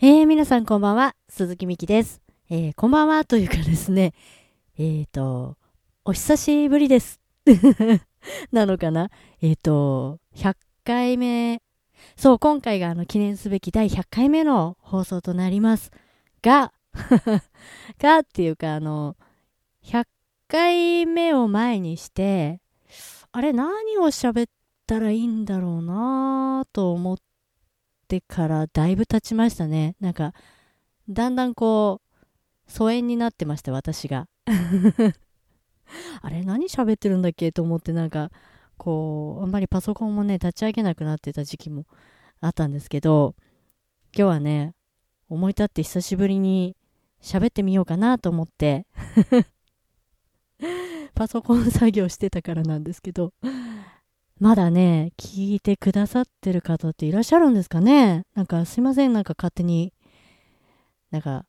えー、皆さんこんばんは、鈴木美希です。えー、こんばんはというかですね、えーと、お久しぶりです。なのかな？えーと、100回目、そう、今回があの記念すべき第100回目の放送となります。が、がっていうかあの、100回目を前にして、あれ何を喋ったらいいんだろうなぁと思ってからだいぶ経ちましたね。なんか、だんだんこう、疎遠になってました、私が。あれ何喋ってるんだっけと思ってなんか、こう、あんまりパソコンもね、立ち上げなくなってた時期もあったんですけど、今日はね、思い立って久しぶりに喋ってみようかなと思って、パソコン作業してたからなんですけど、まだね、聞いてくださってる方っていらっしゃるんですかね。なんかすいません、なんか勝手に、なんか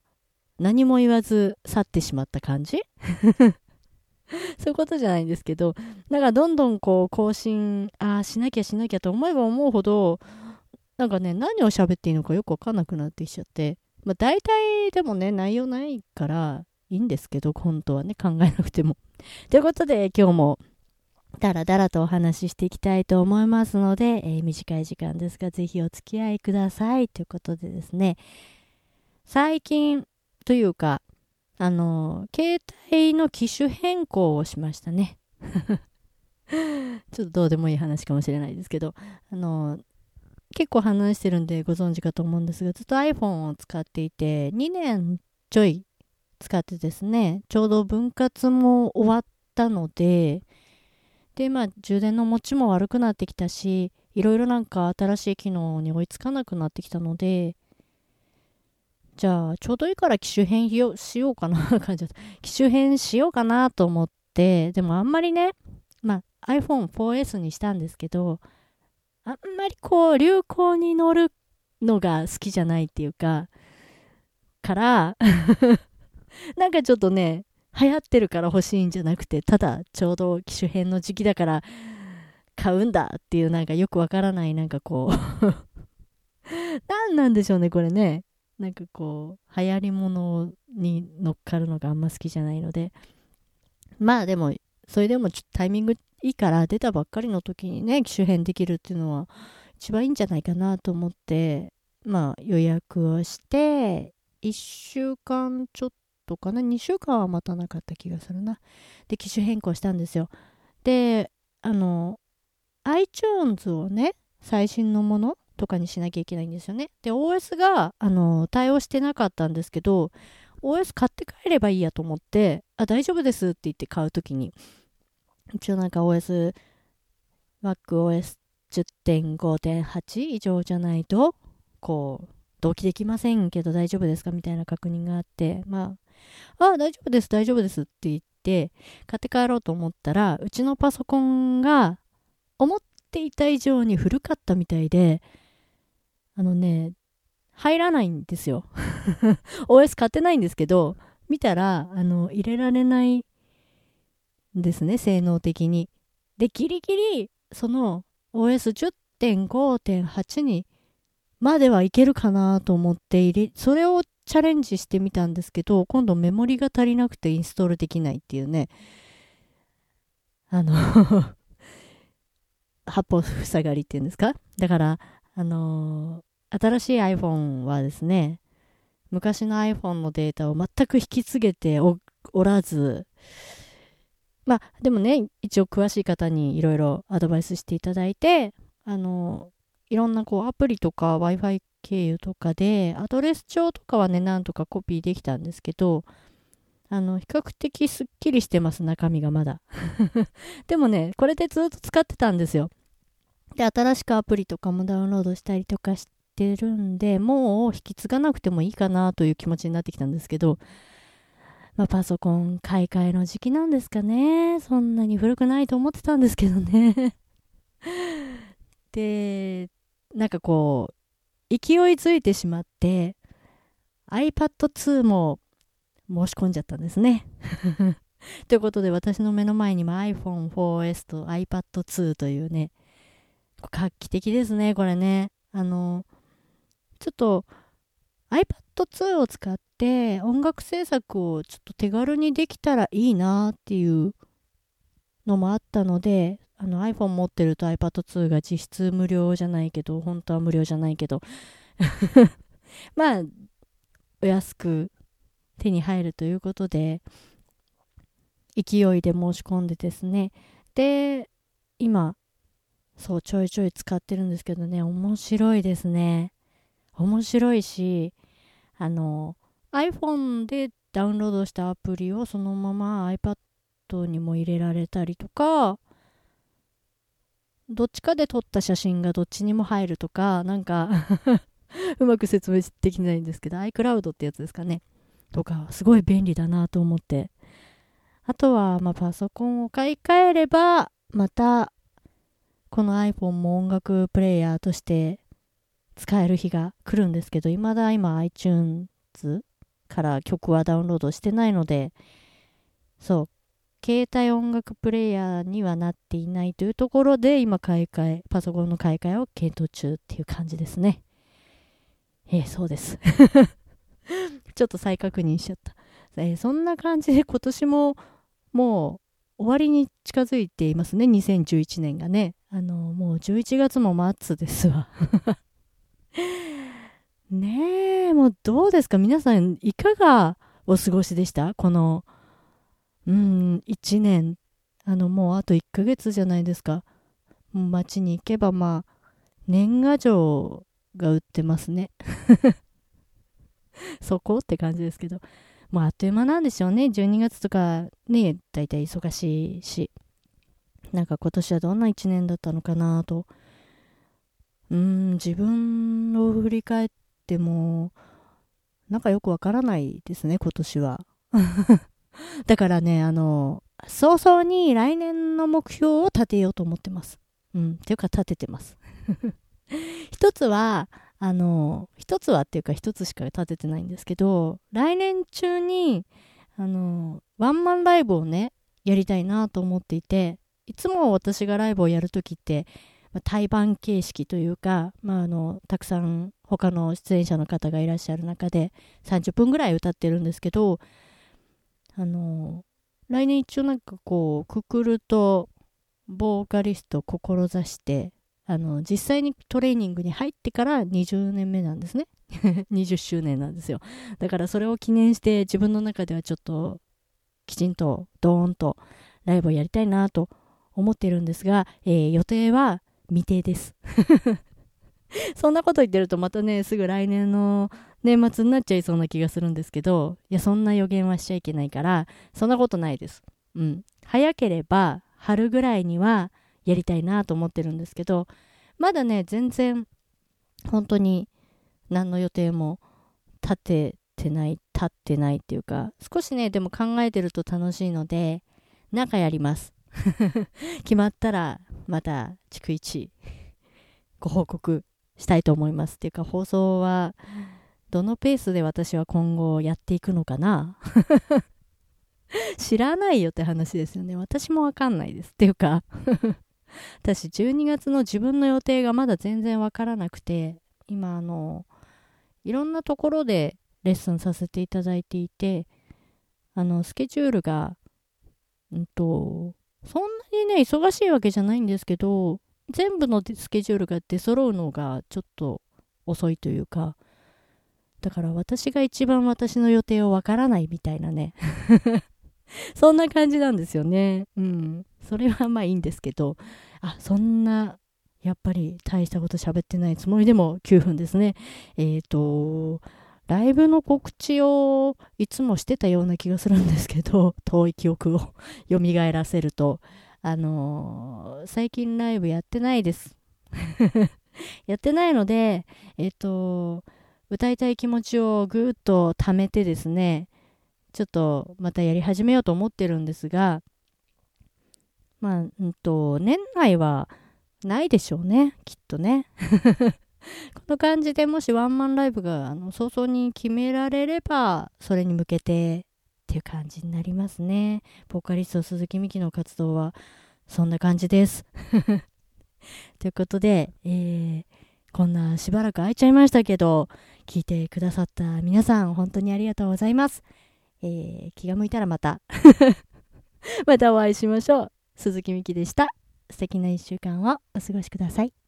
何も言わず去ってしまった感じ？そういうことじゃないんですけど、なんかどんどんこう更新、ああ、しなきゃしなきゃと思えば思うほど、なんかね、何を喋っていいのかよくわかんなくなってきちゃって、まあ大体でもね、内容ないからいいんですけど、本当はね、考えなくても。ということで、今日もだらだらとお話ししていきたいと思いますので、えー短い時間ですが、ぜひお付き合いください。ということでですね、最近というか、あの、携帯の機種変更をしましたね。ちょっとどうでもいい話かもしれないですけど、あの、結構話してるんでご存知かと思うんですが、ずっと iPhone を使っていて、2年ちょい使ってですね、ちょうど分割も終わったので、で、まあ、充電の持ちも悪くなってきたし、いろいろなんか新しい機能に追いつかなくなってきたので、じゃあ、ちょうどいいから機種変しようしようかな、感じだった。機種変しようかなと思って、でもあんまりね、まあ、iPhone4S にしたんですけど、あんまりこう、流行に乗るのが好きじゃないっていうか、から、なんかちょっとね、流行ってるから欲しいんじゃなくて、ただちょうど機種変の時期だから買うんだっていうなんかよくわからないなんかこう 何なんでしょうね、これね。なんかこう、流行り物に乗っかるのがあんま好きじゃないので。まあでも、それでもちょっとタイミングいいから出たばっかりの時にね、機種変できるっていうのは一番いいんじゃないかなと思って、まあ予約をして、1週間ちょっとかな、2週間は待たなかった気がするな。で、機種変更したんですよ。で、あの、iTunes をね、最新のものとかにしなきゃいけないんですよね。で、OS が、あの、対応してなかったんですけど、OS 買って帰ればいいやと思って、あ、大丈夫ですって言って買うときに、一応なんか OS、MacOS10.5.8 以上じゃないと、こう、同期できませんけど大丈夫ですか？みたいな確認があって、まあ、あ、大丈夫です、大丈夫ですって言って、買って帰ろうと思ったら、うちのパソコンが思っていた以上に古かったみたいで、あのね、入らないんですよ。OS 買ってないんですけど、見たら、あの、入れられないんですね、性能的に。で、ギリギリ、その OS10.5.8 にまではいけるかなと思って入れ、それをチャレンジしてみたんですけど、今度メモリが足りなくてインストールできないっていうね、あの 八方塞がりっていうんですか？だから、あのー新しい iPhone はですね、昔の iPhone のデータを全く引き継げておらず、まあ、でもね、一応詳しい方にいろいろアドバイスしていただいて、あのーいろんなこうアプリとか Wi-Fi 経由とかで、アドレス帳とかはね、なんとかコピーできたんですけど、あの、比較的すっきりしてます、中身がまだ。でもね、これでずっと使ってたんですよ。で、新しくアプリとかもダウンロードしたりとかしてるんで、もう引き継がなくてもいいかなという気持ちになってきたんですけど、まあ、パソコン買い替えの時期なんですかね。そんなに古くないと思ってたんですけどね。で、なんかこう、勢いづいてしまって、iPad2 も申し込んじゃったんですね。ということで、私の目の前にも iPhone4S と iPad2 というね、画期的ですね、これね。あの、ちょっと iPad2 を使って音楽制作をちょっと手軽にできたらいいなっていうのもあったので、あの iPhone 持ってると iPad2 が実質無料じゃないけど、本当は無料じゃないけど、まあ、お安く手に入るということで、勢いで申し込んでですね。で、今、そう、ちょいちょい使ってるんですけどね、面白いですね。面白いし、あの、iPhone でダウンロードしたアプリをそのまま iPad にも入れられたりとか、どっちかで撮った写真がどっちにも入るとか、なんか うまく説明できないんですけど、iCloud ってやつですかね。とか、すごい便利だなと思って。あとは、まあ、パソコンを買い替えれば、また、この iPhone も音楽プレイヤーとして使える日が来るんですけど、未だ今 iTunes から曲はダウンロードしてないので、そう、携帯音楽プレイヤーにはなっていないというところで、今買い替え、パソコンの買い替えを検討中っていう感じですね。えー、そうです。ちょっと再確認しちゃった。えー、そんな感じで今年ももう終わりに近づいていますね、2011年がね。あの、もう11月も末ですわ。ねえ、もうどうですか？皆さん、いかがお過ごしでした？この、うん、1年。あの、もうあと1ヶ月じゃないですか。街に行けば、まあ、年賀状が売ってますね。そこって感じですけど。もうあっという間なんでしょうね。12月とかね、だいたい忙しいし。なんか今年はどんな1年だったのかなと。うーん、自分を振り返っても、なんかよくわからないですね、今年は。だからね、あの、早々に来年の目標を立てようと思ってます。うん、っていうか立ててます。一つは、あの、一つはっていうか一つしか立ててないんですけど、来年中に、あの、ワンマンライブをね、やりたいなと思っていて、いつも私がライブをやるときって、まあ、対バン形式というか、まあ、あの、たくさん他の出演者の方がいらっしゃる中で30分ぐらい歌ってるんですけど、あの、来年一応なんかこう、くくると、ボーカリストを志して、あの、実際にトレーニングに入ってから20年目なんですね。20周年なんですよ。だからそれを記念して自分の中ではちょっときちんとドーンとライブをやりたいなと思っているんですが、えー、予定は未定です。そんなこと言ってるとまたね、すぐ来年の年末になっちゃいそうな気がするんですけど、いや、そんな予言はしちゃいけないから、そんなことないです。うん。早ければ春ぐらいにはやりたいなと思ってるんですけど、まだね、全然、本当に何の予定も立ててない、立ってないっていうか、少しね、でも考えてると楽しいので、なんかやります。決まったら、また、逐一、ご報告したいと思います。っていうか、放送は、どのペースで私は今後やっていくのかな？知らないよって話ですよね。私もわかんないです。っていうか私12月の自分の予定がまだ全然わからなくて今あのいろんなところでレッスンさせていただいていてあのスケジュールがうんとそんなにね忙しいわけじゃないんですけど全部のスケジュールが出揃うのがちょっと遅いというかだから私が一番私の予定をわからないみたいなね そんな感じなんですよね。うん。それはまあいいんですけど、あ、そんな、やっぱり大したこと喋ってないつもりでも9分ですね。えっ、ー、と、ライブの告知をいつもしてたような気がするんですけど、遠い記憶を 蘇らせると、あのー、最近ライブやってないです。やってないので、えっ、ー、と、歌いたい気持ちをぐーっと溜めてですね、ちょっとまたやり始めようと思ってるんですが、まあ、んと、年内はないでしょうね、きっとね。この感じでもしワンマンライブがあの早々に決められれば、それに向けてっていう感じになりますね。ボーカリスト鈴木美希の活動はそんな感じです。ということで、えー、こんなしばらく空いちゃいましたけど、聞いてくださった皆さん、本当にありがとうございます。えー、気が向いたらまた またお会いしましょう。鈴木美希でした。素敵な一週間をお過ごしください。